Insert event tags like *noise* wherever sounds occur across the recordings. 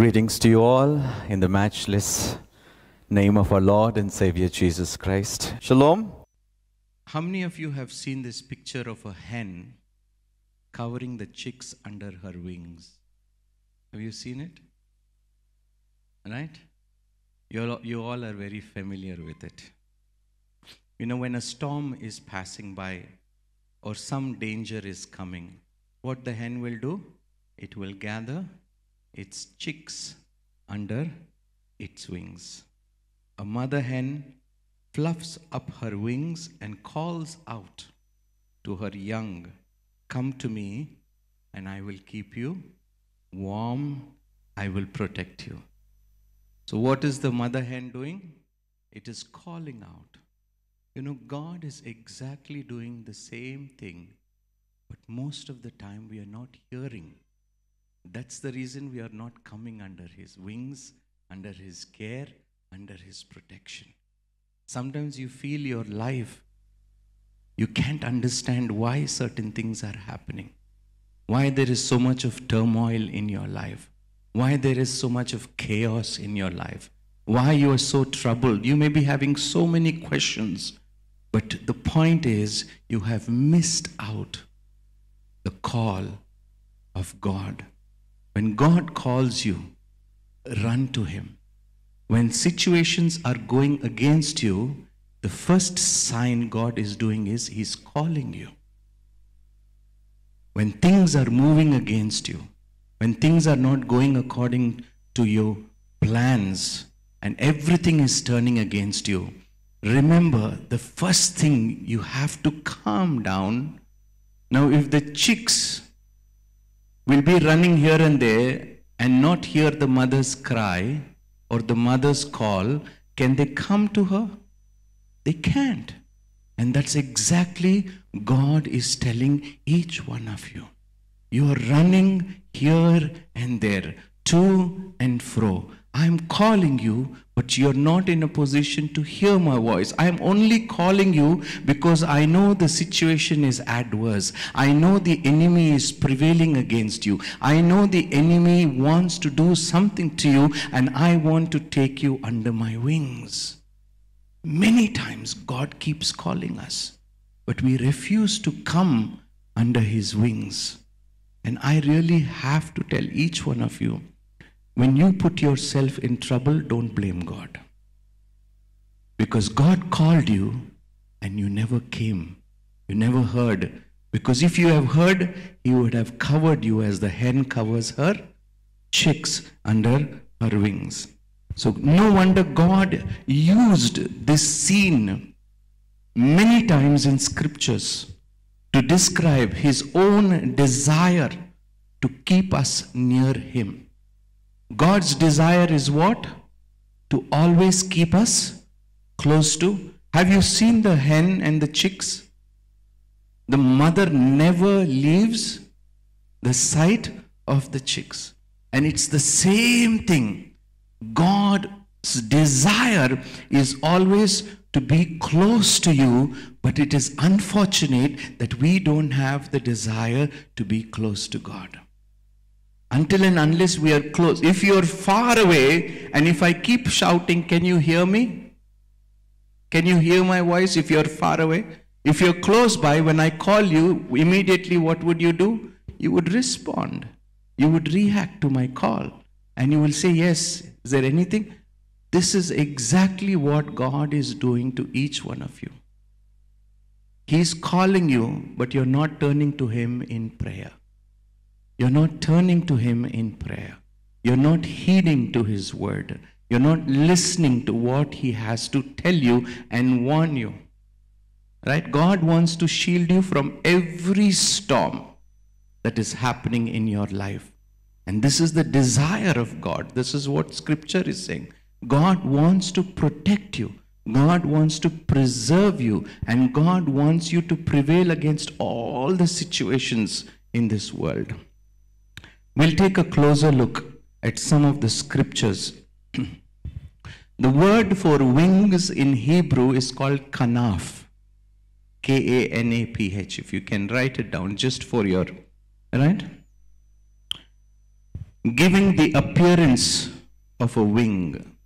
Greetings to you all in the matchless name of our Lord and Savior Jesus Christ. Shalom. How many of you have seen this picture of a hen covering the chicks under her wings? Have you seen it? Right? you all, you all are very familiar with it. You know, when a storm is passing by or some danger is coming, what the hen will do? It will gather its chicks under its wings. A mother hen fluffs up her wings and calls out to her young, Come to me, and I will keep you warm, I will protect you. So, what is the mother hen doing? It is calling out. You know, God is exactly doing the same thing, but most of the time we are not hearing. That's the reason we are not coming under His wings, under His care, under His protection. Sometimes you feel your life, you can't understand why certain things are happening, why there is so much of turmoil in your life, why there is so much of chaos in your life, why you are so troubled. You may be having so many questions, but the point is you have missed out the call of God. When God calls you, run to Him. When situations are going against you, the first sign God is doing is He's calling you. When things are moving against you, when things are not going according to your plans, and everything is turning against you, remember the first thing you have to calm down. Now, if the chicks will be running here and there and not hear the mother's cry, or the mother's call, can they come to her? They can't. And that's exactly God is telling each one of you. You are running here and there, to and fro. I'm calling you, but you're not in a position to hear my voice. I'm only calling you because I know the situation is adverse. I know the enemy is prevailing against you. I know the enemy wants to do something to you, and I want to take you under my wings. Many times God keeps calling us, but we refuse to come under his wings. And I really have to tell each one of you when you put yourself in trouble, don't blame God. Because God called you and you never came. You never heard. Because if you have heard, He would have covered you as the hen covers her chicks under her wings. So, no wonder God used this scene many times in scriptures to describe His own desire to keep us near Him. God's desire is what? To always keep us close to. Have you seen the hen and the chicks? The mother never leaves the sight of the chicks. And it's the same thing. God's desire is always to be close to you, but it is unfortunate that we don't have the desire to be close to God until and unless we are close. If you're far away and if I keep shouting, can you hear me? Can you hear my voice if you're far away? If you're close by, when I call you, immediately what would you do? You would respond. You would react to my call. And you will say, Yes, is there anything? This is exactly what God is doing to each one of you. He's calling you, but you're not turning to Him in prayer. You're not turning to Him in prayer. You're not heeding to His word. You're not listening to what He has to tell you and warn you. Right? God wants to shield you from every storm that is happening in your life. And this is the desire of God. This is what Scripture is saying. God wants to protect you. God wants to preserve you. And God wants you to prevail against all the situations in this world. We'll take a closer look at some of the scriptures. *clears throat* the word for wings in Hebrew is called kanaf. K A N A P H. If you can write it down just for your, right? giving the appearance of a wing.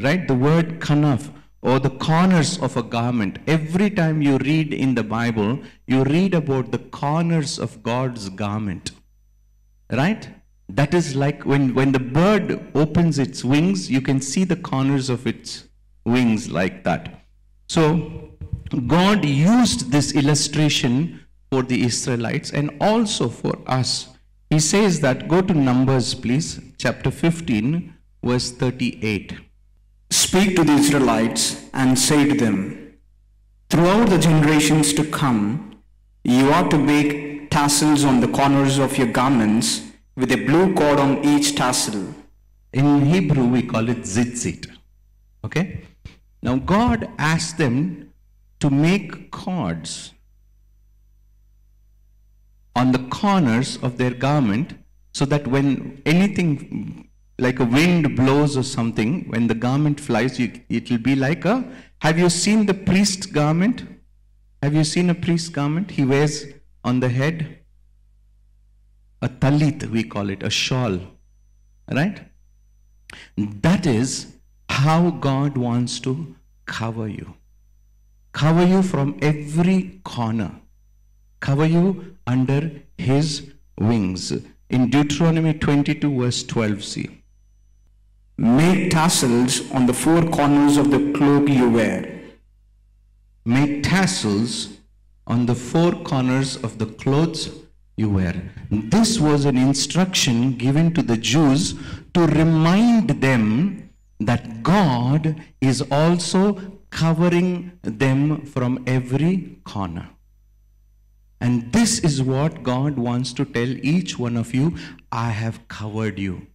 Right? The word kanaf or the corners of a garment. Every time you read in the Bible, you read about the corners of God's garment. Right? That is like when, when the bird opens its wings, you can see the corners of its wings like that. So, God used this illustration for the Israelites and also for us. He says that, go to Numbers, please, chapter 15, verse 38. Speak to the Israelites and say to them, Throughout the generations to come, you are to make tassels on the corners of your garments with a blue cord on each tassel. In Hebrew, we call it zitzit. Okay? Now, God asked them to make cords on the corners of their garment so that when anything like a wind blows or something, when the garment flies, you, it will be like a. Have you seen the priest garment? Have you seen a priest garment? He wears on the head a talit, we call it, a shawl. Right? That is how God wants to cover you. Cover you from every corner. Cover you under His wings. In Deuteronomy 22, verse 12, see. Make tassels on the four corners of the cloak you wear. Make tassels on the four corners of the clothes you wear. This was an instruction given to the Jews to remind them that God is also covering them from every corner. And this is what God wants to tell each one of you I have covered you.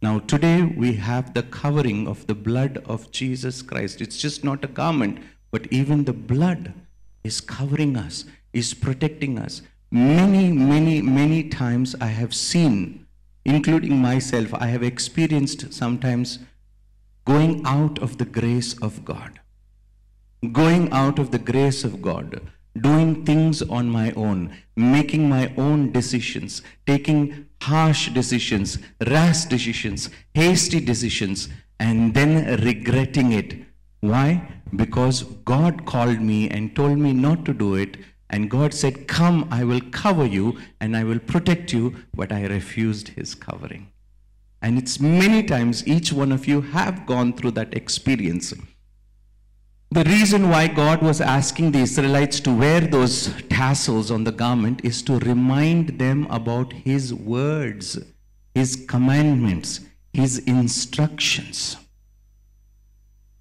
Now, today we have the covering of the blood of Jesus Christ. It's just not a garment, but even the blood is covering us, is protecting us. Many, many, many times I have seen, including myself, I have experienced sometimes going out of the grace of God. Going out of the grace of God doing things on my own, making my own decisions, taking harsh decisions, rash decisions, hasty decisions, and then regretting it. Why? Because God called me and told me not to do it, and God said, Come, I will cover you and I will protect you, but I refused his covering. And it's many times each one of you have gone through that experience. The reason why God was asking the Israelites to wear those tassels on the garment is to remind them about His words, His commandments, His instructions.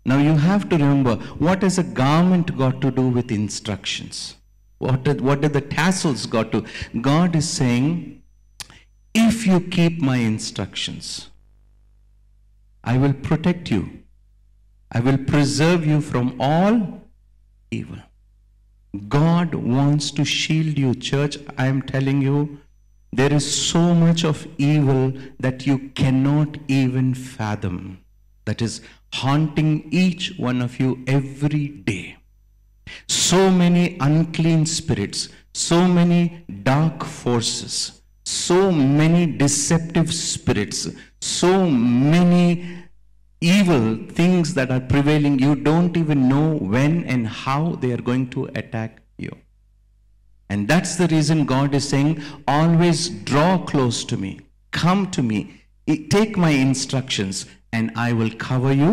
Now you have to remember what has a garment got to do with instructions? What did, what did the tassels got to? God is saying, if you keep my instructions, I will protect you. I will preserve you from all evil. God wants to shield you, church. I am telling you, there is so much of evil that you cannot even fathom. That is haunting each one of you every day. So many unclean spirits, so many dark forces, so many deceptive spirits, so many evil things that are prevailing, you don't even know when and how they are going to attack you. And that's the reason God is saying, always draw close to me, come to me, take my instructions, and I will cover you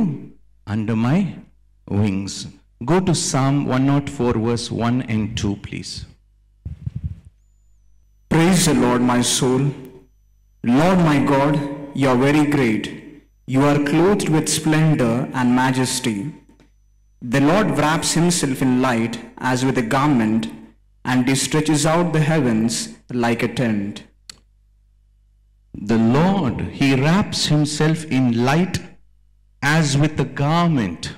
under my wings. Go to Psalm 104, verse 1 and 2, please. Praise the Lord, my soul. Lord my God, you are very great. You are clothed with splendor and majesty. The Lord wraps himself in light as with a garment, and he stretches out the heavens like a tent. The Lord, he wraps himself in light as with a garment.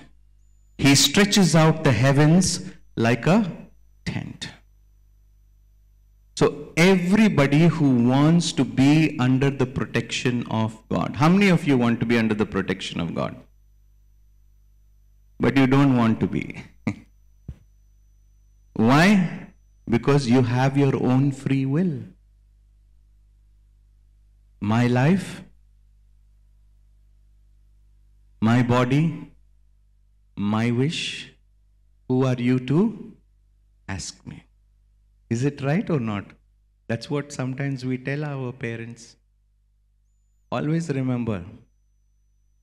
He stretches out the heavens like a tent. So, everybody who wants to be under the protection of God. How many of you want to be under the protection of God? But you don't want to be. *laughs* Why? Because you have your own free will. My life, my body, my wish. Who are you to ask me? Is it right or not? That's what sometimes we tell our parents. Always remember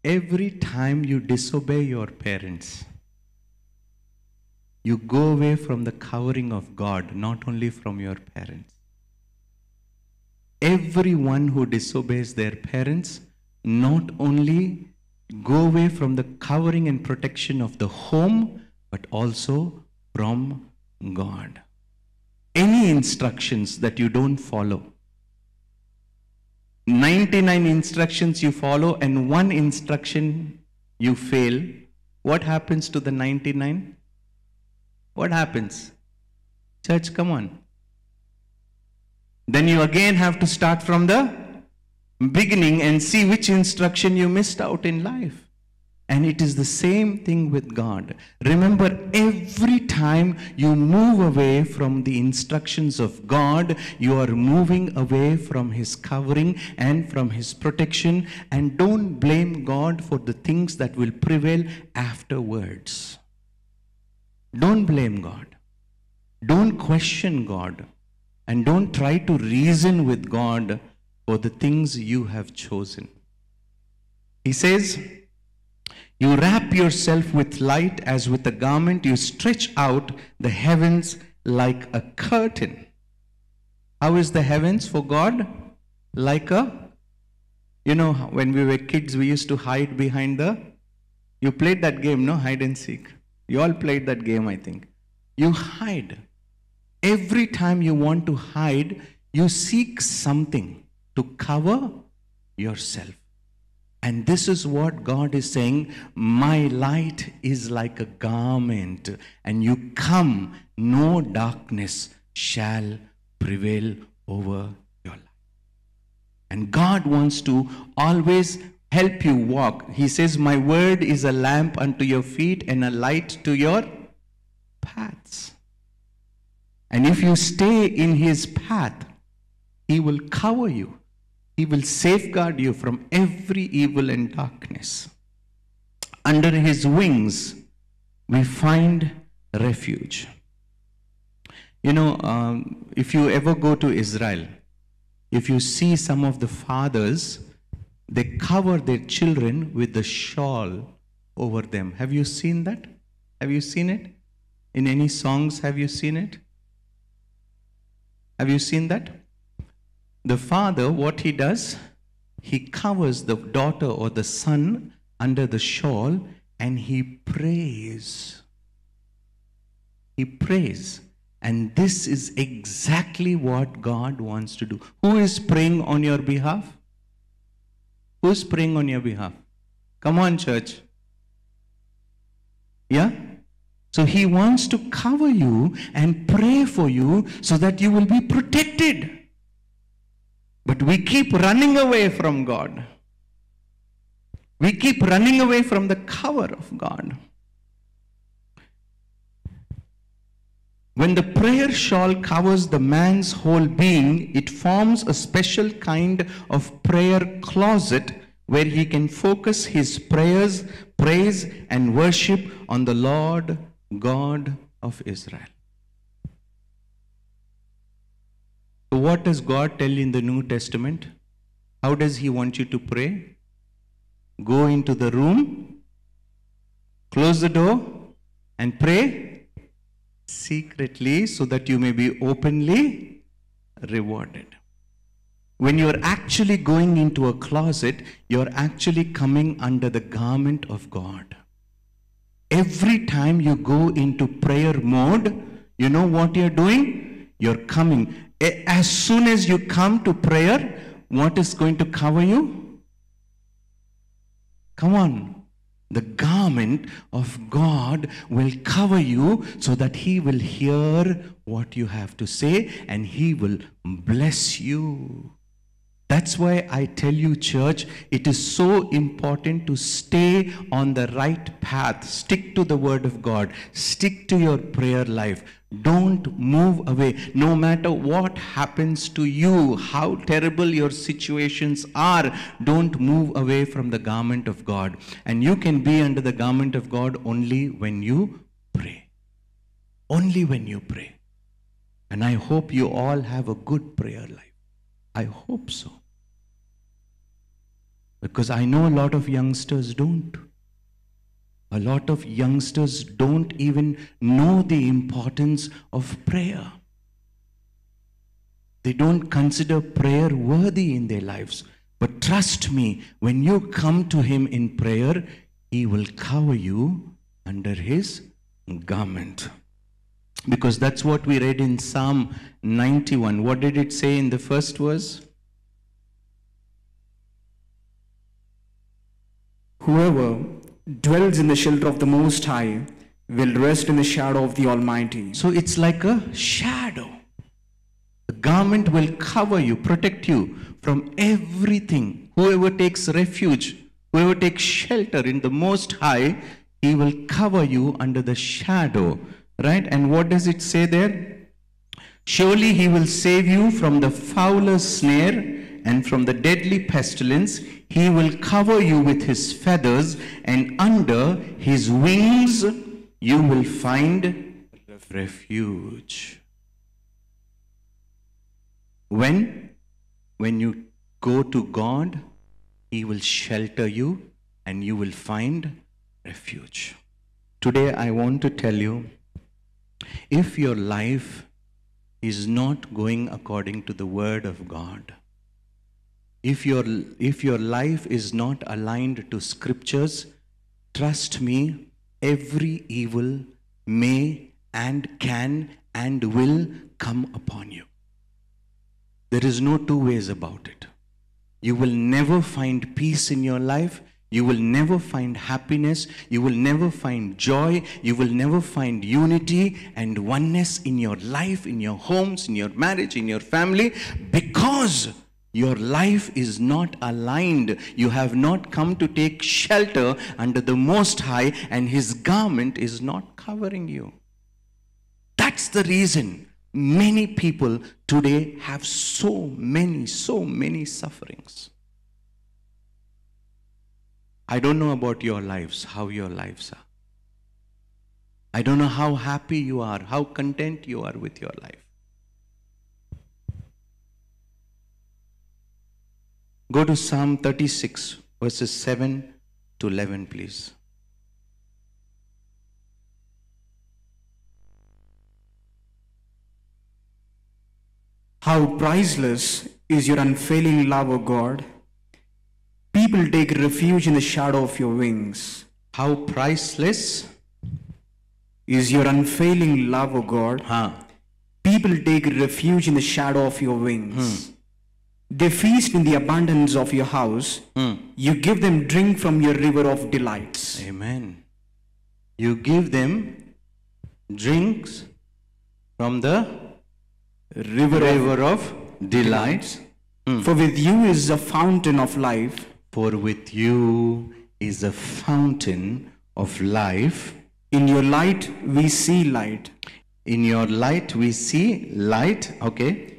every time you disobey your parents, you go away from the covering of God, not only from your parents. Everyone who disobeys their parents not only go away from the covering and protection of the home, but also from God. Any instructions that you don't follow, 99 instructions you follow and one instruction you fail, what happens to the 99? What happens? Church, come on. Then you again have to start from the beginning and see which instruction you missed out in life. And it is the same thing with God. Remember, every time you move away from the instructions of God, you are moving away from His covering and from His protection. And don't blame God for the things that will prevail afterwards. Don't blame God. Don't question God. And don't try to reason with God for the things you have chosen. He says, You wrap yourself with light as with a garment, you stretch out the heavens like a curtain. How is the heavens for God? Like a, you know, when we were kids, we used to hide behind the, you played that game, no? Hide and seek. You all played that game, I think. You hide. Every time you want to hide, you seek something to cover yourself. And this is what God is saying My light is like a garment, and you come, no darkness shall prevail over your life. And God wants to always help you walk. He says, My word is a lamp unto your feet and a light to your paths. And if you stay in his path, he will cover you. He will safeguard you from every evil and darkness. Under his wings, we find refuge. You know, um, if you ever go to Israel, if you see some of the fathers, they cover their children with the shawl over them. Have you seen that? Have you seen it? In any songs, have you seen it? Have you seen that? The father, what he does, he covers the daughter or the son under the shawl and he prays. He prays. And this is exactly what God wants to do. Who is praying on your behalf? Who's praying on your behalf? Come on, church. Yeah? So he wants to cover you and pray for you so that you will be protected. But we keep running away from God. We keep running away from the cover of God. When the prayer shawl covers the man's whole being, it forms a special kind of prayer closet where he can focus his prayers, praise, and worship on the Lord God of Israel. So, what does God tell you in the New Testament? How does He want you to pray? Go into the room, close the door, and pray secretly so that you may be openly rewarded. When you're actually going into a closet, you're actually coming under the garment of God. Every time you go into prayer mode, you know what you're doing? You're coming. As soon as you come to prayer, what is going to cover you? Come on. The garment of God will cover you so that He will hear what you have to say and He will bless you. That's why I tell you, church, it is so important to stay on the right path. Stick to the Word of God, stick to your prayer life. Don't move away. No matter what happens to you, how terrible your situations are, don't move away from the garment of God. And you can be under the garment of God only when you pray. Only when you pray. And I hope you all have a good prayer life. I hope so. Because I know a lot of youngsters don't. A lot of youngsters don't even know the importance of prayer. They don't consider prayer worthy in their lives. But trust me, when you come to Him in prayer, He will cover you under His garment. Because that's what we read in Psalm 91. What did it say in the first verse? Whoever dwells in the shelter of the Most High will rest in the shadow of the Almighty. So it's like a shadow. The garment will cover you, protect you from everything. Whoever takes refuge, whoever takes shelter in the Most High, He will cover you under the shadow. Right? And what does it say there? Surely He will save you from the fowler's snare and from the deadly pestilence. He will cover you with His feathers, and under His wings you will find refuge. When? When you go to God, He will shelter you and you will find refuge. Today, I want to tell you if your life is not going according to the Word of God, if your, if your life is not aligned to Scriptures, trust me, every evil may and can and will come upon you. There is no two ways about it. You will never find peace in your life. You will never find happiness. You will never find joy. You will never find unity and oneness in your life, in your homes, in your marriage, in your family because your life is not aligned. You have not come to take shelter under the Most High, and His garment is not covering you. That's the reason many people today have so many, so many sufferings. I don't know about your lives, how your lives are. I don't know how happy you are, how content you are with your life. Go to Psalm 36, verses 7 to 11, please. How priceless is your unfailing love, O God. People take refuge in the shadow of your wings. How priceless Is your unfailing love, O God. huh, People take refuge in the shadow of your wings. Hmm. They feast in the abundance of your house. Hmm. You give them drink from your river of delights. Amen. You give them drinks from the River of river of delights. For with you is a fountain of life. For with you is a fountain of life. In your light we see light. In your light we see light. Okay.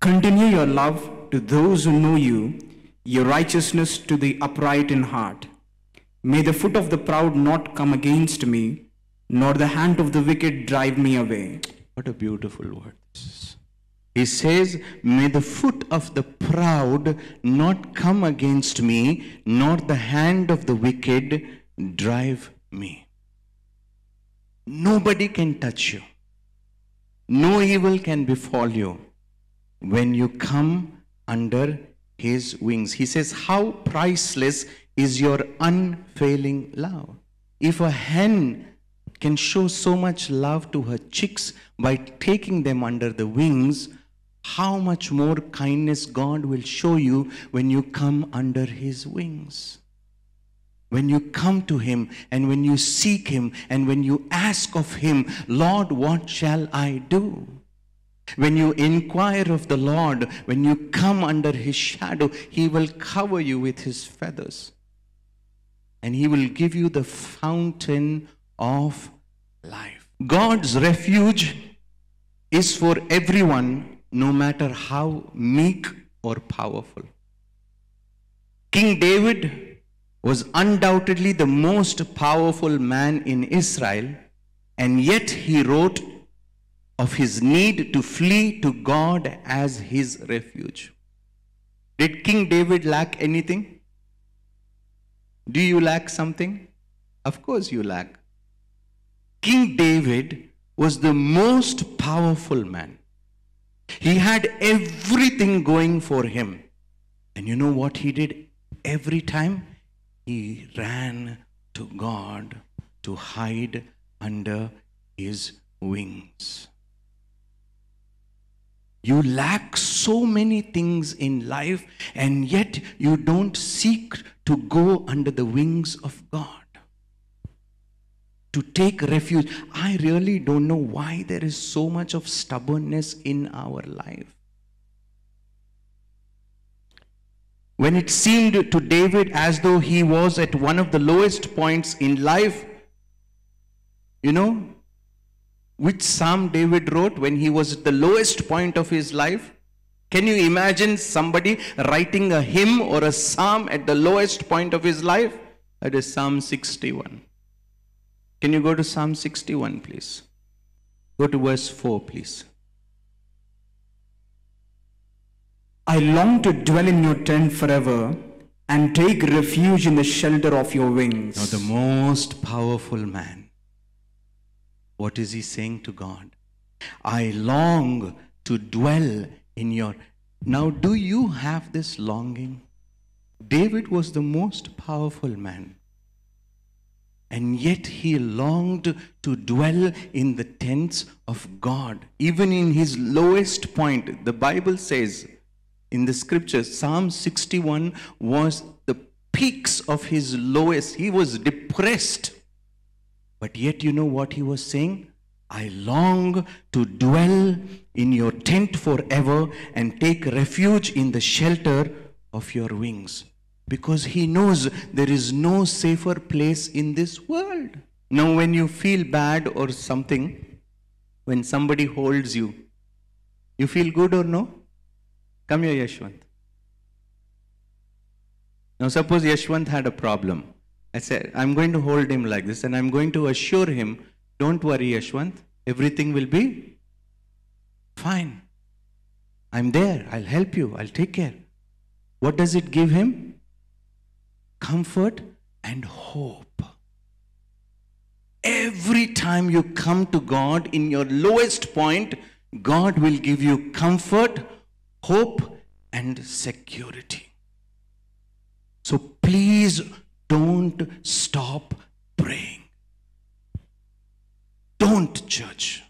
Continue your love to those who know you, your righteousness to the upright in heart. May the foot of the proud not come against me, nor the hand of the wicked drive me away. What a beautiful word. He says, May the foot of the proud not come against me, nor the hand of the wicked drive me. Nobody can touch you. No evil can befall you when you come under his wings. He says, How priceless is your unfailing love. If a hen can show so much love to her chicks by taking them under the wings, how much more kindness God will show you when you come under his wings. When you come to him and when you seek him and when you ask of him, Lord, what shall I do? When you inquire of the Lord, when you come under his shadow, he will cover you with his feathers. And he will give you the fountain of life. God's refuge is for everyone, no matter how meek or powerful. King David was undoubtedly the most powerful man in Israel, and yet he wrote of his need to flee to God as his refuge. Did King David lack anything? Do you lack something? Of course, you lack. King David was the most powerful man. He had everything going for him. And you know what he did every time? He ran to God to hide under his wings. You lack so many things in life, and yet you don't seek to go under the wings of God. To take refuge. I really don't know why there is so much of stubbornness in our life. When it seemed to David as though he was at one of the lowest points in life, you know, which Psalm David wrote when he was at the lowest point of his life? Can you imagine somebody writing a hymn or a psalm at the lowest point of his life? That is Psalm 61. Can you go to Psalm 61, please? Go to verse 4, please. I long to dwell in your tent forever and take refuge in the shelter of your wings. Now, the most powerful man, what is he saying to God? I long to dwell in your. Now, do you have this longing? David was the most powerful man. And yet he longed to dwell in the tents of God. Even in his lowest point, the Bible says in the scriptures, Psalm 61 was the peaks of his lowest. He was depressed. But yet, you know what he was saying? I long to dwell in your tent forever and take refuge in the shelter of your wings. Because he knows there is no safer place in this world. Now, when you feel bad or something, when somebody holds you, you feel good or no? Come here, Yashwant. Now, suppose Yashwant had a problem. I said, I'm going to hold him like this and I'm going to assure him, don't worry, Yashwant, everything will be fine. I'm there, I'll help you, I'll take care. What does it give him? Comfort and hope. Every time you come to God in your lowest point, God will give you comfort, hope, and security. So please don't stop praying. Don't judge.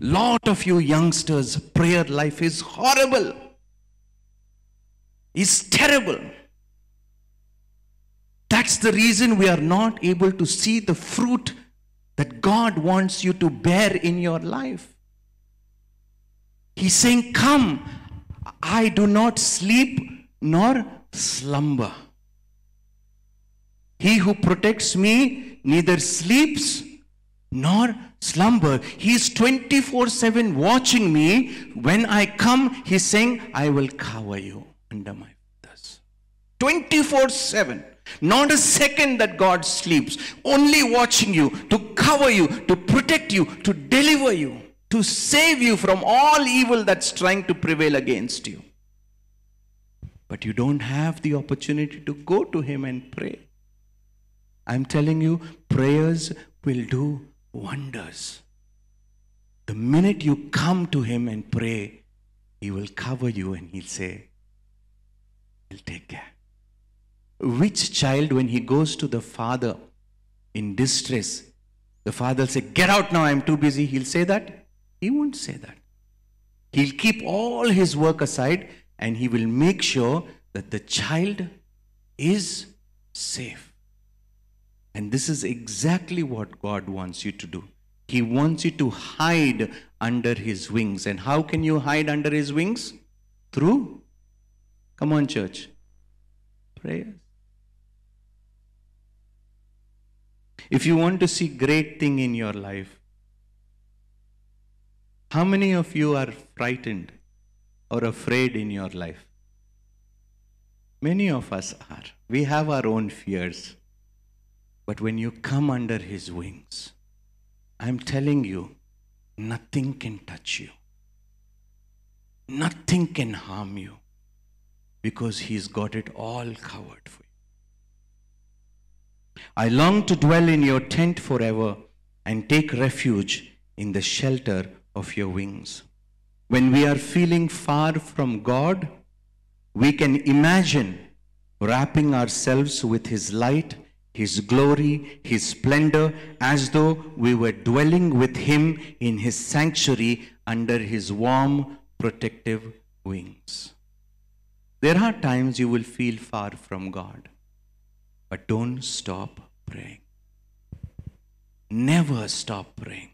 Lot of you youngsters, prayer life is horrible. Is terrible. That's the reason we are not able to see the fruit that God wants you to bear in your life. He's saying, Come, I do not sleep nor slumber. He who protects me neither sleeps nor slumber. He is 24 7 watching me. When I come, he's saying, I will cover you under my feathers. 24 7. Not a second that God sleeps, only watching you to cover you, to protect you, to deliver you, to save you from all evil that's trying to prevail against you. But you don't have the opportunity to go to Him and pray. I'm telling you, prayers will do wonders. The minute you come to Him and pray, He will cover you and He'll say, He'll take care. Which child, when he goes to the father in distress, the father will say, Get out now, I'm too busy. He'll say that? He won't say that. He'll keep all his work aside and he will make sure that the child is safe. And this is exactly what God wants you to do. He wants you to hide under His wings. And how can you hide under His wings? Through, come on, church, prayers. If you want to see great thing in your life, how many of you are frightened or afraid in your life? Many of us are. We have our own fears. But when you come under His wings, I'm telling you, nothing can touch you. Nothing can harm you because He's got it all covered for you. I long to dwell in your tent forever and take refuge in the shelter of your wings. When we are feeling far from God, we can imagine wrapping ourselves with His light, His glory, His splendor, as though we were dwelling with Him in His sanctuary under His warm, protective wings. There are times you will feel far from God, but don't stop praying. Never stop praying.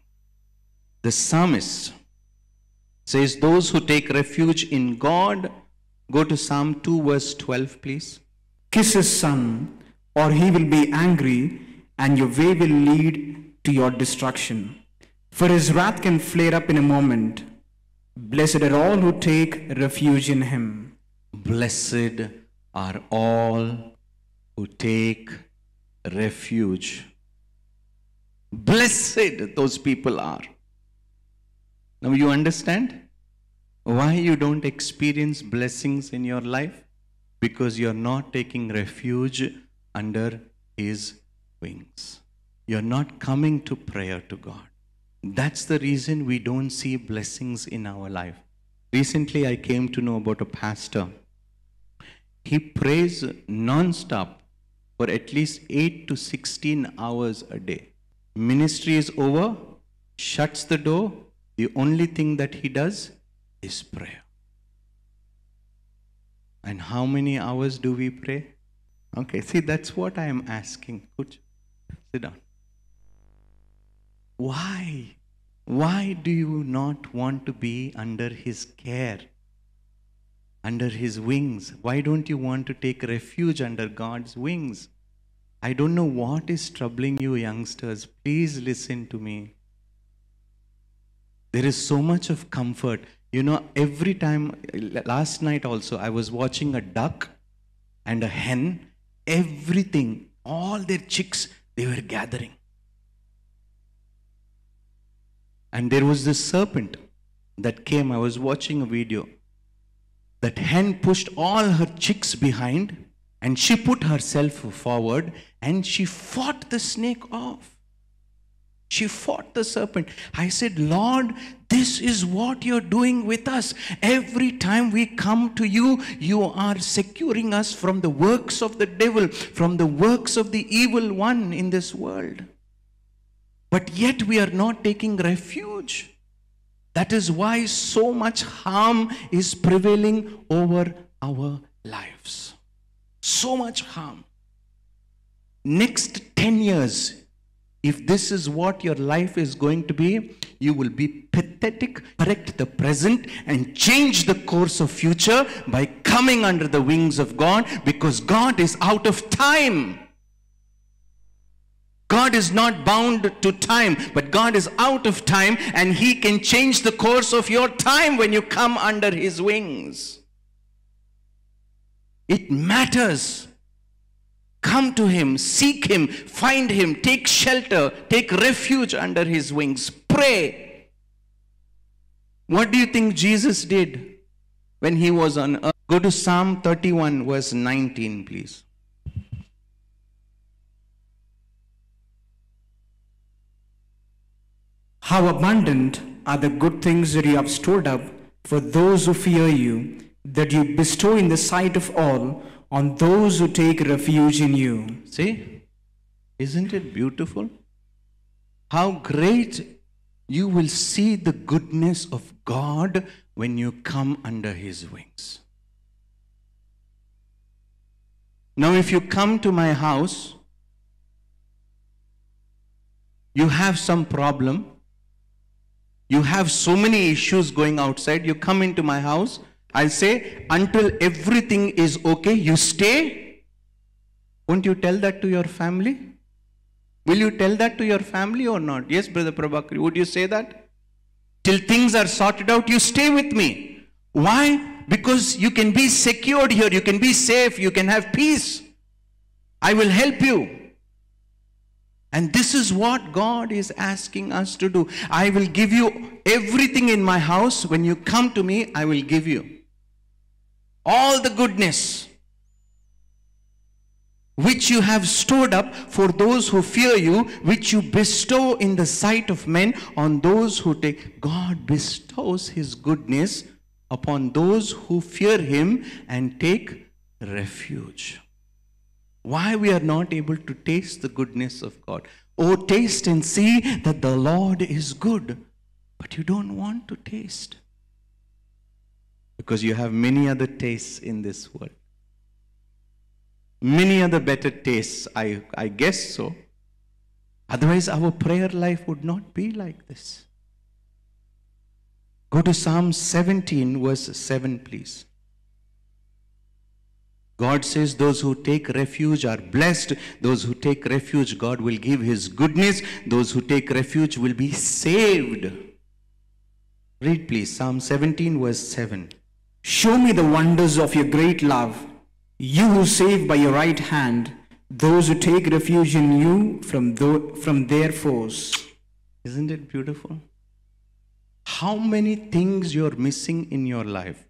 The psalmist says, Those who take refuge in God, go to Psalm 2, verse 12, please. Kiss his son, or he will be angry, and your way will lead to your destruction. For his wrath can flare up in a moment. Blessed are all who take refuge in him. Blessed are all who take refuge. Blessed those people are. Now you understand why you don't experience blessings in your life? Because you're not taking refuge under His wings. You're not coming to prayer to God. That's the reason we don't see blessings in our life. Recently, I came to know about a pastor. He prays non-stop for at least 8 to 16 hours a day. Ministry is over, shuts the door, the only thing that he does is prayer. And how many hours do we pray? Okay, see, that's what I am asking. Kuch, sit down. Why? Why do you not want to be under his care? Under his wings? Why don't you want to take refuge under God's wings? I don't know what is troubling you, youngsters. Please listen to me. There is so much of comfort. You know, every time, last night also, I was watching a duck and a hen, everything, all their chicks, they were gathering. And there was this serpent that came. I was watching a video. That hen pushed all her chicks behind and she put herself forward and she fought the snake off. She fought the serpent. I said, Lord, this is what you're doing with us. Every time we come to you, you are securing us from the works of the devil, from the works of the evil one in this world. But yet we are not taking refuge. That is why so much harm is prevailing over our lives. So much harm. Next 10 years, if this is what your life is going to be, you will be pathetic, correct the present, and change the course of future by coming under the wings of God because God is out of time. God is not bound to time, but God is out of time and He can change the course of your time when you come under His wings. It matters. Come to Him, seek Him, find Him, take shelter, take refuge under His wings. Pray. What do you think Jesus did when He was on earth? Go to Psalm 31, verse 19, please. How abundant are the good things that you have stored up for those who fear you, that you bestow in the sight of all on those who take refuge in you. See? Isn't it beautiful? How great you will see the goodness of God when you come under His wings. Now, if you come to my house, you have some problem, You have so many issues going outside. You come into my house. I'll say, until everything is okay, you stay. Won't you tell that to your family? Will you tell that to your family or not? Yes, Brother Prabhakar, would you say that? Till things are sorted out, you stay with me. Why? Because you can be secured here, you can be safe, you can have peace. I will help you. And this is what God is asking us to do. I will give you everything in my house. When you come to me, I will give you all the goodness which you have stored up for those who fear you, which you bestow in the sight of men on those who take. God bestows His goodness upon those who fear Him and take refuge. Why we are not able to taste the goodness of God? Oh, taste and see that the Lord is good. But you don't want to taste. Because you have many other tastes in this world. Many other better tastes, I, I guess so. Otherwise, our prayer life would not be like this. Go to Psalm 17, verse 7, please. God says those who take refuge are blessed. Those who take refuge, God will give His goodness. Those who take refuge will be saved. Read, please, Psalm 17, verse 7. Show me the wonders of your great love, you who save by your right hand those who take refuge in you from, tho- from their foes. Isn't it beautiful? How many things you're missing in your life?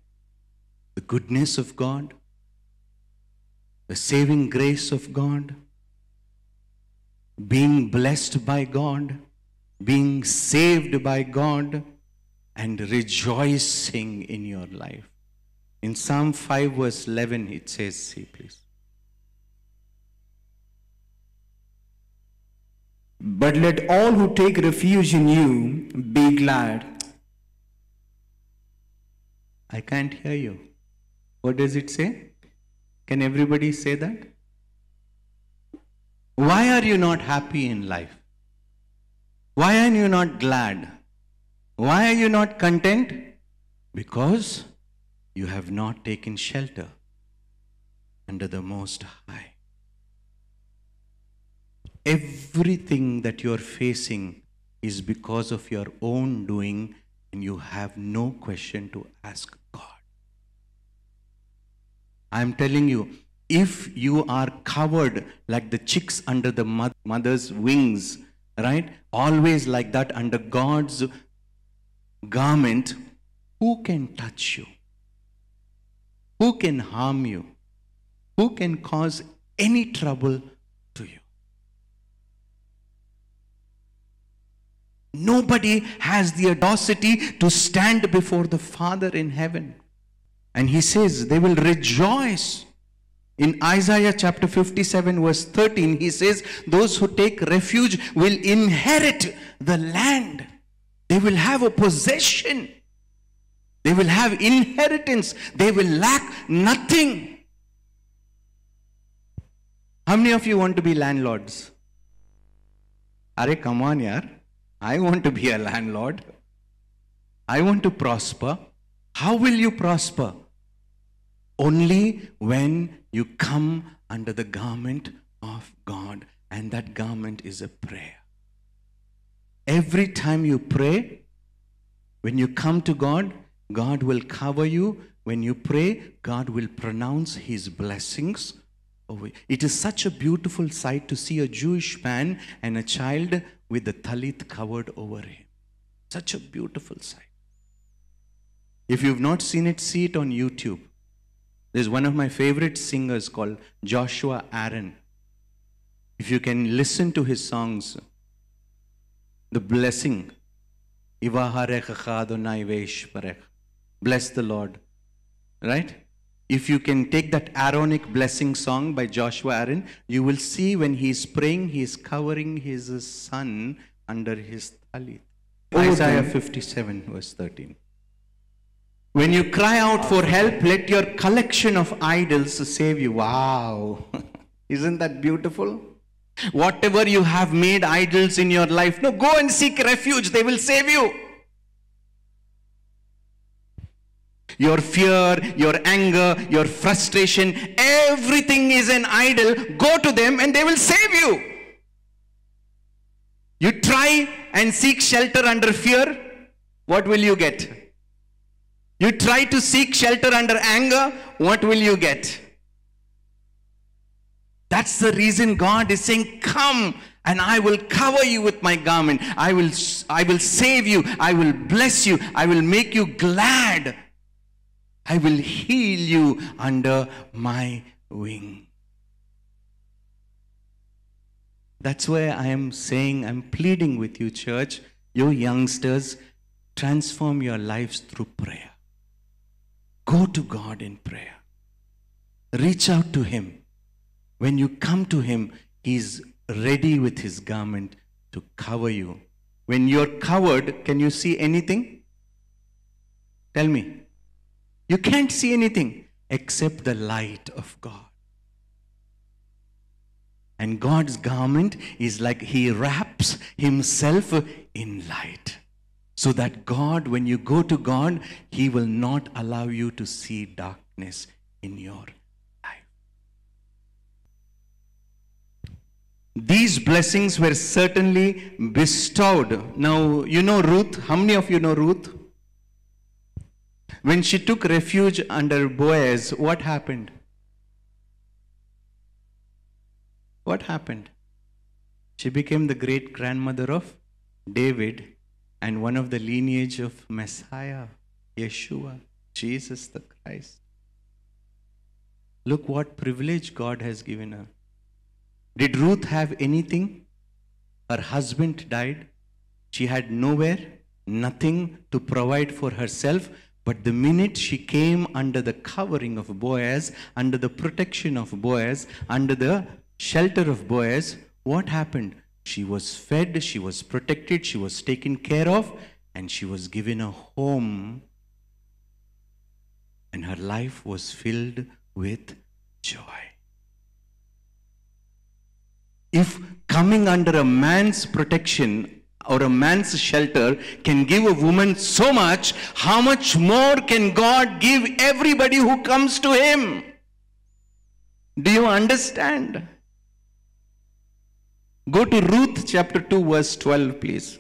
The goodness of God, the saving grace of God, being blessed by God, being saved by God, and rejoicing in your life. In Psalm 5, verse 11, it says, see please. But let all who take refuge in you be glad. I can't hear you. What does it say? Can everybody say that? Why are you not happy in life? Why are you not glad? Why are you not content? Because you have not taken shelter under the Most High. Everything that you are facing is because of your own doing, and you have no question to ask God. I'm telling you, if you are covered like the chicks under the mother's wings, right? Always like that under God's garment, who can touch you? Who can harm you? Who can cause any trouble to you? Nobody has the audacity to stand before the Father in heaven. And he says they will rejoice. In Isaiah chapter 57, verse 13, he says, Those who take refuge will inherit the land. They will have a possession. They will have inheritance. They will lack nothing. How many of you want to be landlords? Are come on, yaar. I want to be a landlord. I want to prosper. How will you prosper? Only when you come under the garment of God, and that garment is a prayer. Every time you pray, when you come to God, God will cover you. When you pray, God will pronounce His blessings. It is such a beautiful sight to see a Jewish man and a child with the talit covered over him. Such a beautiful sight. If you've not seen it, see it on YouTube. There's one of my favorite singers called Joshua Aaron. If you can listen to his songs, the blessing, bless the Lord, right? If you can take that Aaronic blessing song by Joshua Aaron, you will see when he is praying, he is covering his son under his talit. Oh, Isaiah 57, verse 13. When you cry out for help, let your collection of idols save you. Wow. *laughs* Isn't that beautiful? Whatever you have made idols in your life, no, go and seek refuge. They will save you. Your fear, your anger, your frustration, everything is an idol. Go to them and they will save you. You try and seek shelter under fear, what will you get? You try to seek shelter under anger, what will you get? That's the reason God is saying, Come and I will cover you with my garment. I will, I will save you. I will bless you. I will make you glad. I will heal you under my wing. That's why I am saying, I'm pleading with you, church, you youngsters, transform your lives through prayer. Go to God in prayer. Reach out to Him. When you come to Him, He's ready with His garment to cover you. When you're covered, can you see anything? Tell me. You can't see anything except the light of God. And God's garment is like He wraps Himself in light. So that God, when you go to God, He will not allow you to see darkness in your life. These blessings were certainly bestowed. Now, you know Ruth. How many of you know Ruth? When she took refuge under Boaz, what happened? What happened? She became the great grandmother of David and one of the lineage of Messiah, Yeshua, Jesus the Christ. Look what privilege God has given her. Did Ruth have anything? Her husband died. She had nowhere, nothing to provide for herself. But the minute she came under the covering of Boaz, under the protection of Boaz, under the shelter of Boaz, what happened? She was fed, she was protected, she was taken care of, and she was given a home. And her life was filled with joy. If coming under a man's protection or a man's shelter can give a woman so much, how much more can God give everybody who comes to Him? Do you understand? Go to Ruth chapter 2, verse 12, please.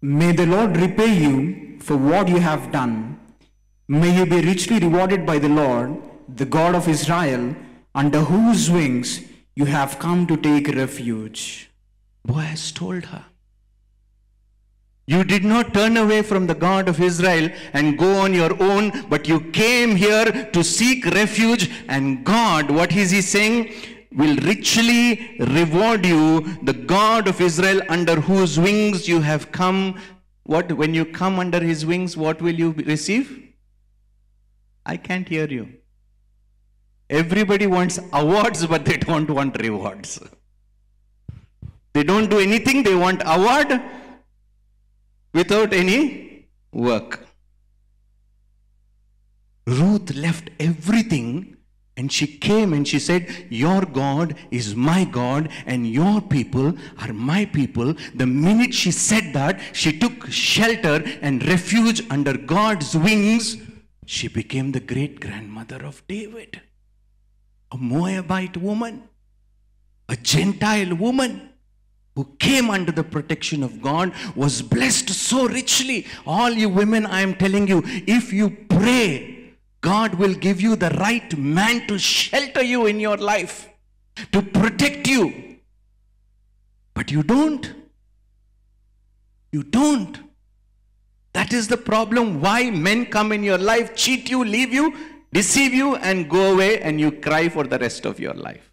May the Lord repay you for what you have done. May you be richly rewarded by the Lord, the God of Israel, under whose wings you have come to take refuge. Boaz told her. You did not turn away from the God of Israel and go on your own, but you came here to seek refuge. And God, what is He saying? Will richly reward you, the God of Israel, under whose wings you have come. What, when you come under His wings, what will you receive? I can't hear you. Everybody wants awards, but they don't want rewards. They don't do anything, they want award without any work. Ruth left everything and she came and she said, Your God is my God and your people are my people. The minute she said that, she took shelter and refuge under God's wings. She became the great grandmother of David, a Moabite woman, a Gentile woman who came under the protection of God was blessed so richly. All you women, I am telling you, if you pray, God will give you the right man to shelter you in your life, to protect you. But you don't. You don't. That is the problem why men come in your life, cheat you, leave you, deceive you, and go away, and you cry for the rest of your life.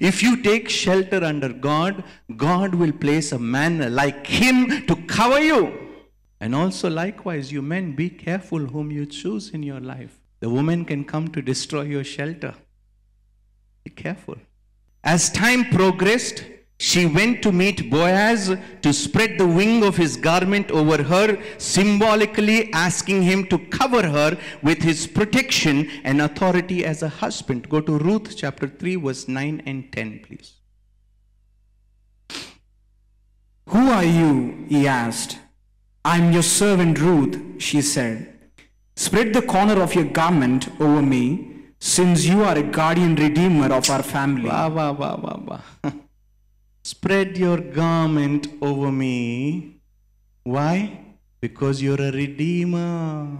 If you take shelter under God, God will place a man like him to cover you. And also, likewise, you men, be careful whom you choose in your life. The woman can come to destroy your shelter. Be careful. As time progressed, she went to meet Boaz to spread the wing of his garment over her, symbolically asking him to cover her with his protection and authority as a husband. Go to Ruth chapter 3, verse 9 and 10, please. Who are you? he asked. I'm your servant Ruth, she said. Spread the corner of your garment over me, since you are a guardian redeemer of our family. Wah, wah, wah, wah, wah. *laughs* Spread your garment over me. Why? Because you're a redeemer.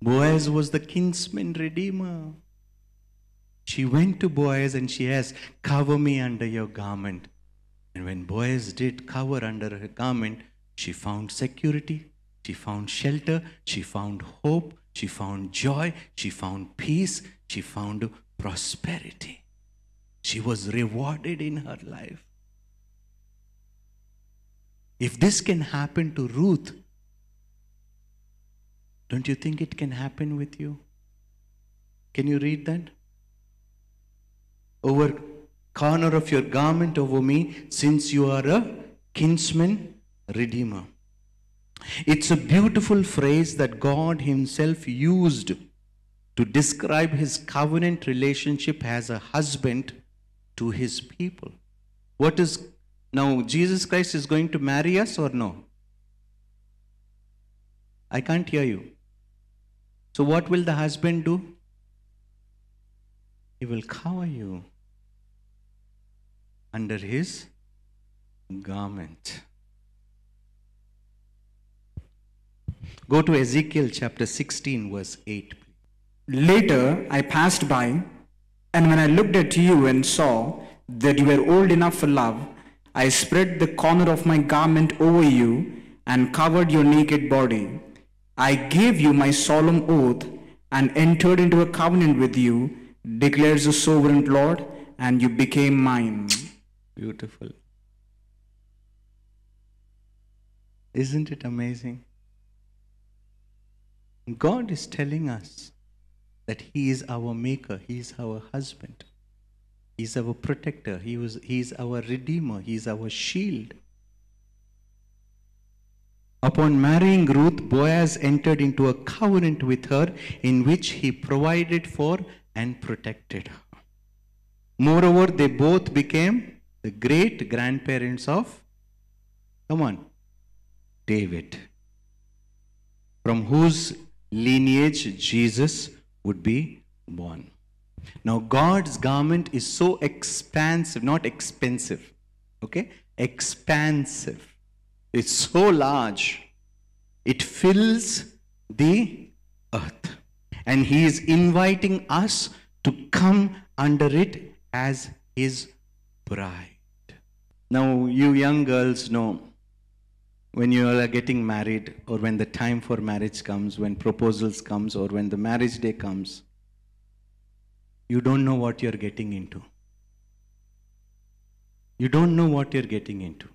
Boaz was the kinsman redeemer. She went to Boaz and she asked, Cover me under your garment. And when Boaz did cover under her garment, she found security, she found shelter, she found hope, she found joy, she found peace, she found prosperity. She was rewarded in her life. If this can happen to Ruth, don't you think it can happen with you? Can you read that? Over corner of your garment over me, since you are a kinsman redeemer. It's a beautiful phrase that God Himself used to describe His covenant relationship as a husband to His people. What is now, Jesus Christ is going to marry us or no? I can't hear you. So, what will the husband do? He will cover you under his garment. Go to Ezekiel chapter 16, verse 8. Later, I passed by, and when I looked at you and saw that you were old enough for love, I spread the corner of my garment over you and covered your naked body. I gave you my solemn oath and entered into a covenant with you, declares the sovereign Lord, and you became mine. Beautiful. Isn't it amazing? God is telling us that He is our maker, He is our husband, He is our protector, He, was, he is our redeemer, He is our shield. Upon marrying Ruth, Boaz entered into a covenant with her in which he provided for and protected her. Moreover, they both became the great grandparents of, come on, David, from whose lineage Jesus would be born. Now, God's garment is so expansive, not expensive, okay? Expansive. It's so large, it fills the earth. And He is inviting us to come under it as His bride. Now, you young girls know when you are getting married or when the time for marriage comes, when proposals comes or when the marriage day comes, you don't know what you're getting into. You don't know what you're getting into.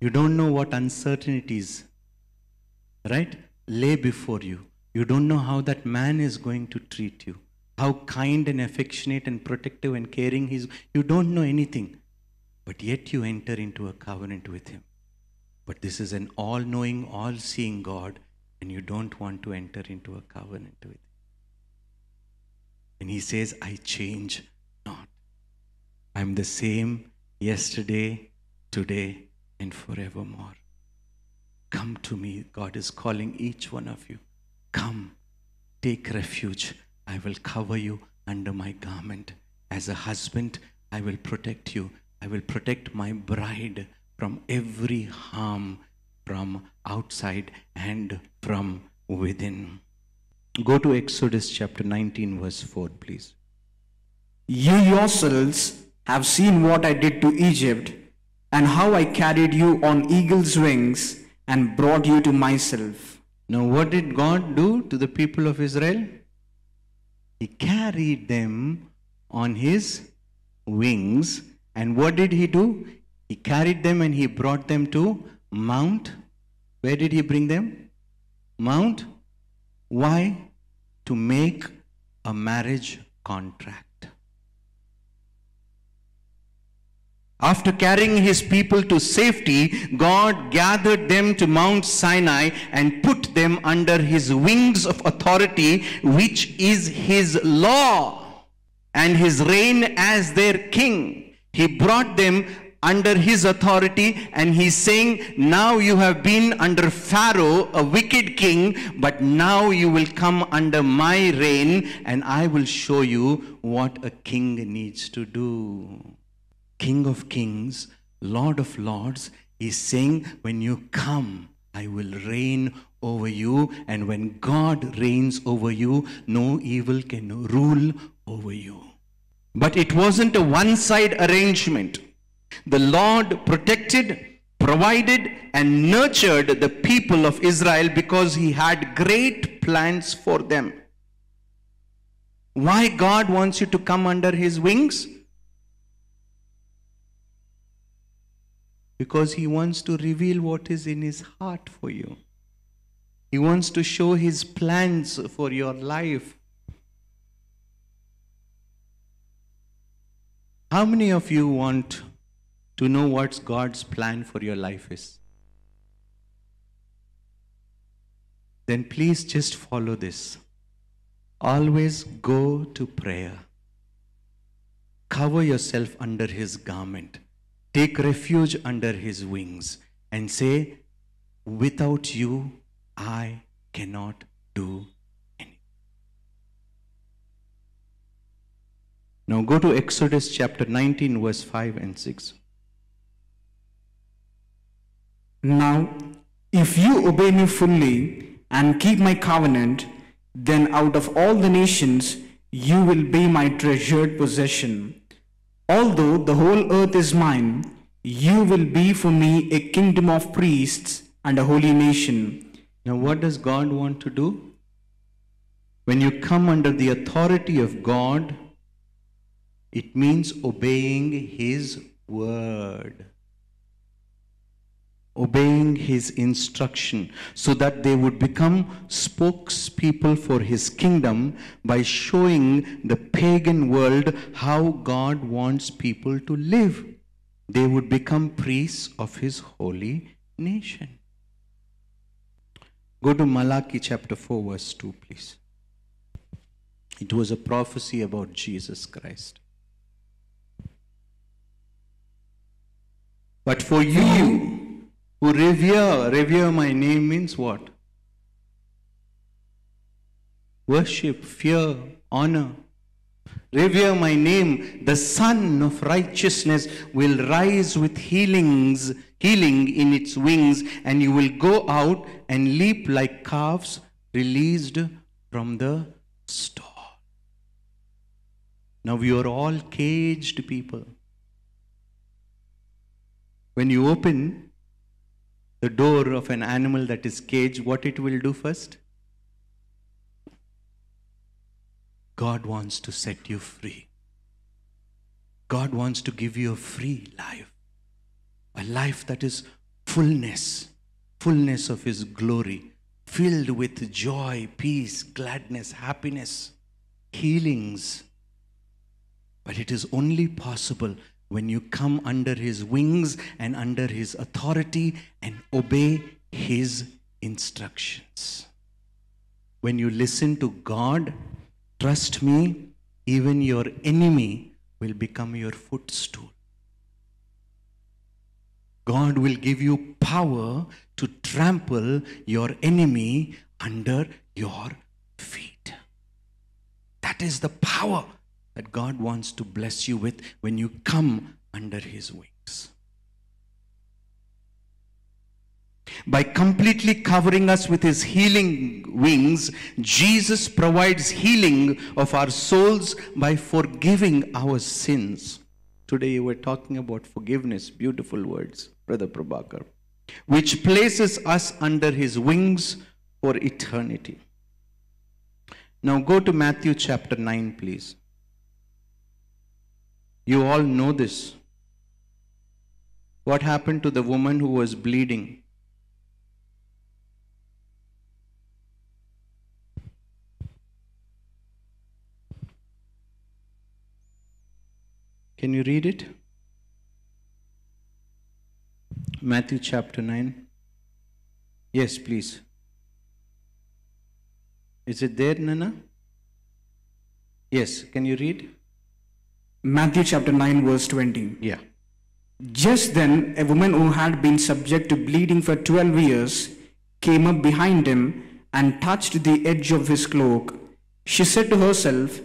You don't know what uncertainties, right, lay before you. You don't know how that man is going to treat you, how kind and affectionate and protective and caring he's. You don't know anything, but yet you enter into a covenant with him. But this is an all knowing, all seeing God, and you don't want to enter into a covenant with him. And he says, I change not. I'm the same yesterday, today, and forevermore. Come to me. God is calling each one of you. Come, take refuge. I will cover you under my garment. As a husband, I will protect you. I will protect my bride from every harm from outside and from within. Go to Exodus chapter 19, verse 4, please. You yourselves have seen what I did to Egypt, and how I carried you on eagle's wings and brought you to myself. Now, what did God do to the people of Israel? He carried them on his wings. And what did he do? He carried them and he brought them to Mount. Where did he bring them? Mount. Why? To make a marriage contract. After carrying his people to safety, God gathered them to Mount Sinai and put them under his wings of authority, which is his law and his reign as their king. He brought them under his authority, and he's saying, Now you have been under Pharaoh, a wicked king, but now you will come under my reign, and I will show you what a king needs to do. King of kings, Lord of lords, is saying, When you come, I will reign over you, and when God reigns over you, no evil can rule over you. But it wasn't a one side arrangement. The Lord protected, provided, and nurtured the people of Israel because He had great plans for them. Why God wants you to come under His wings? Because He wants to reveal what is in His heart for you. He wants to show His plans for your life. How many of you want to know what God's plan for your life is? Then please just follow this. Always go to prayer. Cover yourself under His garment. Take refuge under His wings and say, Without you, I cannot do anything. Now go to Exodus chapter 19, verse 5 and 6. Now, if you obey me fully and keep my covenant, then out of all the nations you will be my treasured possession. Although the whole earth is mine, you will be for me a kingdom of priests and a holy nation. Now, what does God want to do? When you come under the authority of God, it means obeying His word. Obeying His instruction so that they would become spokespeople for His kingdom by showing the pagan world how God wants people to live. They would become priests of His holy nation. Go to Malachi chapter 4, verse 2, please. It was a prophecy about Jesus Christ. But for you who revere, revere my name means what? Worship, fear, honor. Revere my name, the Sun of righteousness will rise with healings, healing in its wings, and you will go out and leap like calves released from the stall. Now we are all caged people. When you open the door of an animal that is caged, what it will do first? God wants to set you free. God wants to give you a free life, a life that is fullness, fullness of His glory, filled with joy, peace, gladness, happiness, healings. But it is only possible when you come under his wings and under his authority and obey his instructions. When you listen to God, trust me, even your enemy will become your footstool. God will give you power to trample your enemy under your feet. That is the power that God wants to bless you with when you come under His wings. By completely covering us with His healing wings, Jesus provides healing of our souls by forgiving our sins. Today we're talking about forgiveness, beautiful words, Brother Prabhakar, which places us under His wings for eternity. Now go to Matthew chapter 9, please. You all know this. What happened to the woman who was bleeding? Can you read it? Matthew chapter 9. Yes, please. Is it there, Nana? Yes, can you read? Matthew chapter 9, verse 20. Yeah. Just then, a woman who had been subject to bleeding for 12 years came up behind him and touched the edge of his cloak. She said to herself,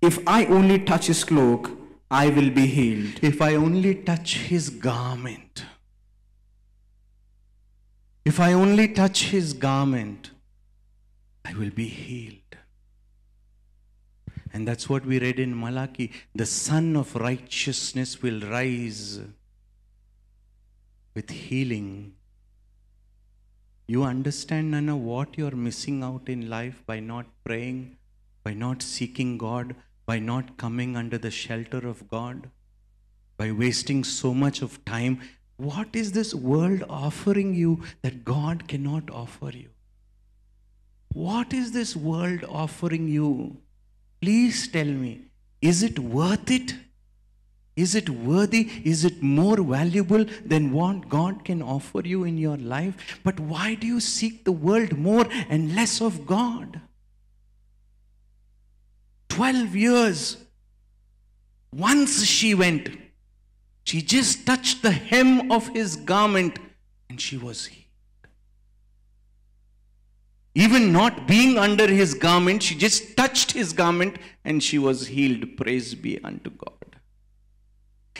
If I only touch his cloak, I will be healed. If I only touch his garment, if I only touch his garment, I will be healed. And that's what we read in Malachi. The Son of Righteousness will rise with healing. You understand, Nana, what you're missing out in life by not praying, by not seeking God, by not coming under the shelter of God, by wasting so much of time. What is this world offering you that God cannot offer you? What is this world offering you? Please tell me, is it worth it? Is it worthy? Is it more valuable than what God can offer you in your life? But why do you seek the world more and less of God? 12 years. Once she went, she just touched the hem of his garment and she was healed. Even not being under his garment, she just touched his garment and she was healed. Praise be unto God.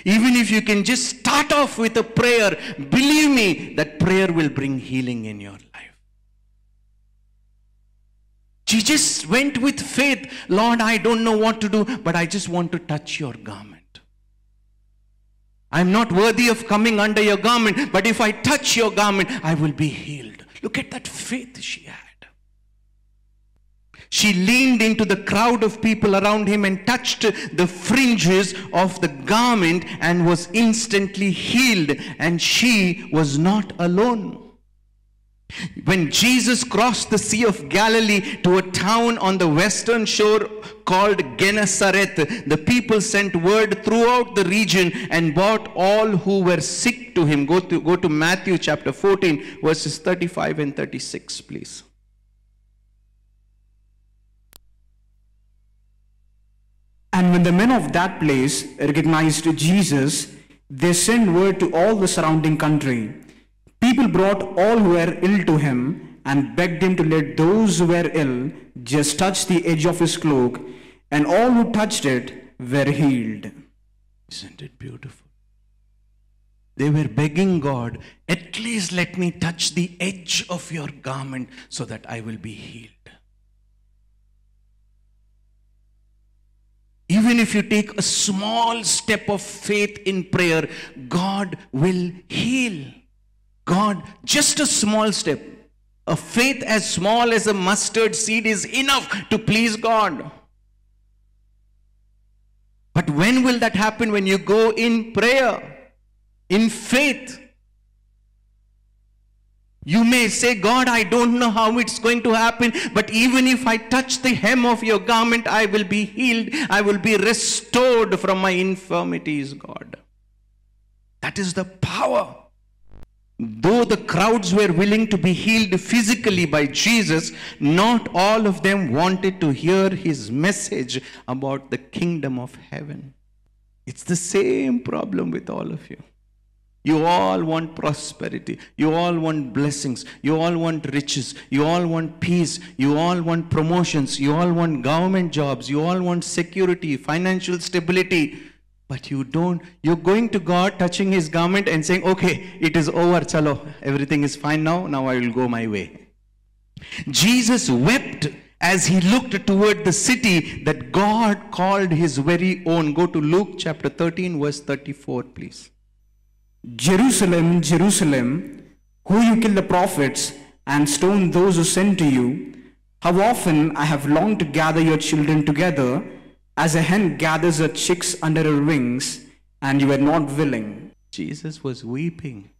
Even if you can just start off with a prayer, believe me, that prayer will bring healing in your life. She just went with faith. Lord, I don't know what to do, but I just want to touch your garment. I'm not worthy of coming under your garment, but if I touch your garment, I will be healed. Look at that faith she had. She leaned into the crowd of people around him and touched the fringes of the garment and was instantly healed. And she was not alone. When Jesus crossed the Sea of Galilee to a town on the western shore called Gennesaret, the people sent word throughout the region and brought all who were sick to him. Go to, go to Matthew chapter 14, verses 35 and 36, please. And when the men of that place recognized Jesus, they sent word to all the surrounding country. People brought all who were ill to him and begged him to let those who were ill just touch the edge of his cloak, and all who touched it were healed. Isn't it beautiful? They were begging God, at least let me touch the edge of your garment so that I will be healed. Even if you take a small step of faith in prayer, God will heal. God, just a small step. A faith as small as a mustard seed is enough to please God. But when will that happen? When you go in prayer, in faith. You may say, God, I don't know how it's going to happen, but even if I touch the hem of your garment, I will be healed. I will be restored from my infirmities, God. That is the power. Though the crowds were willing to be healed physically by Jesus, not all of them wanted to hear his message about the kingdom of heaven. It's the same problem with all of you. You all want prosperity. You all want blessings. You all want riches. You all want peace. You all want promotions. You all want government jobs. You all want security, financial stability. But you don't, you're going to God, touching his garment and saying, okay, it is over, chalo, everything is fine now, now I will go my way. Jesus wept as he looked toward the city that God called his very own. Go to Luke chapter 13, verse 34, please. Jerusalem, Jerusalem, who you kill the prophets and stone those who sent to you, how often I have longed to gather your children together as a hen gathers her chicks under her wings, and you were not willing. Jesus was weeping.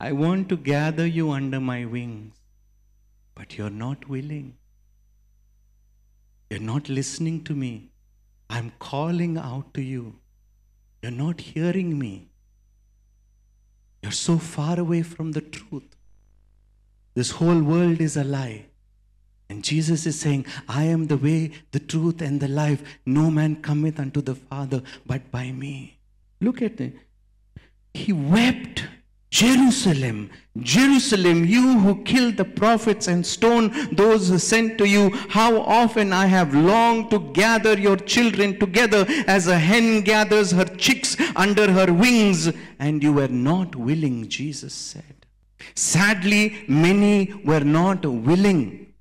I want to gather you under my wings, but you're not willing. You're not listening to me. I'm calling out to you. You're not hearing me. You're so far away from the truth. This whole world is a lie. And Jesus is saying, I am the way, the truth, and the life. No man cometh unto the Father but by me. Look at it. he wept, Jerusalem, Jerusalem, you who killed the prophets and stoned those who sent to you, how often I have longed to gather your children together as a hen gathers her chicks under her wings, and you were not willing, Jesus said. Sadly, many were not willing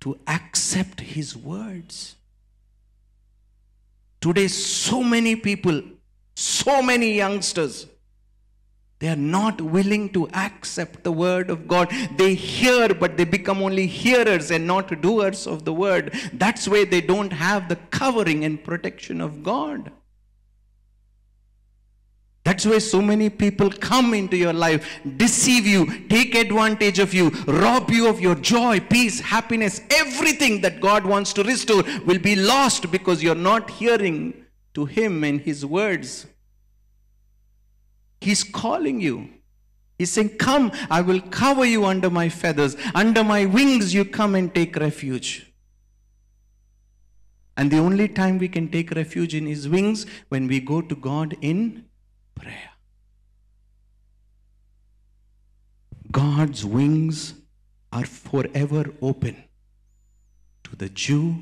to accept his words. Today, so many people, so many youngsters, they are not willing to accept the word of God. They hear, but they become only hearers and not doers of the word. That's why they don't have the covering and protection of God. That's why so many people come into your life, deceive you, take advantage of you, rob you of your joy, peace, happiness, everything that God wants to restore will be lost because you're not hearing to Him and His words. He's calling you. He's saying, Come, I will cover you under my feathers. Under my wings, you come and take refuge. And the only time we can take refuge in His wings when we go to God in prayer. God's wings are forever open to the Jew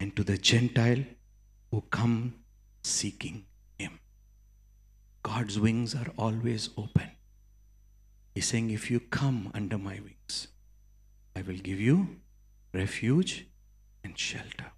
and to the Gentile who come seeking. God's wings are always open. He's saying, If you come under my wings, I will give you refuge and shelter.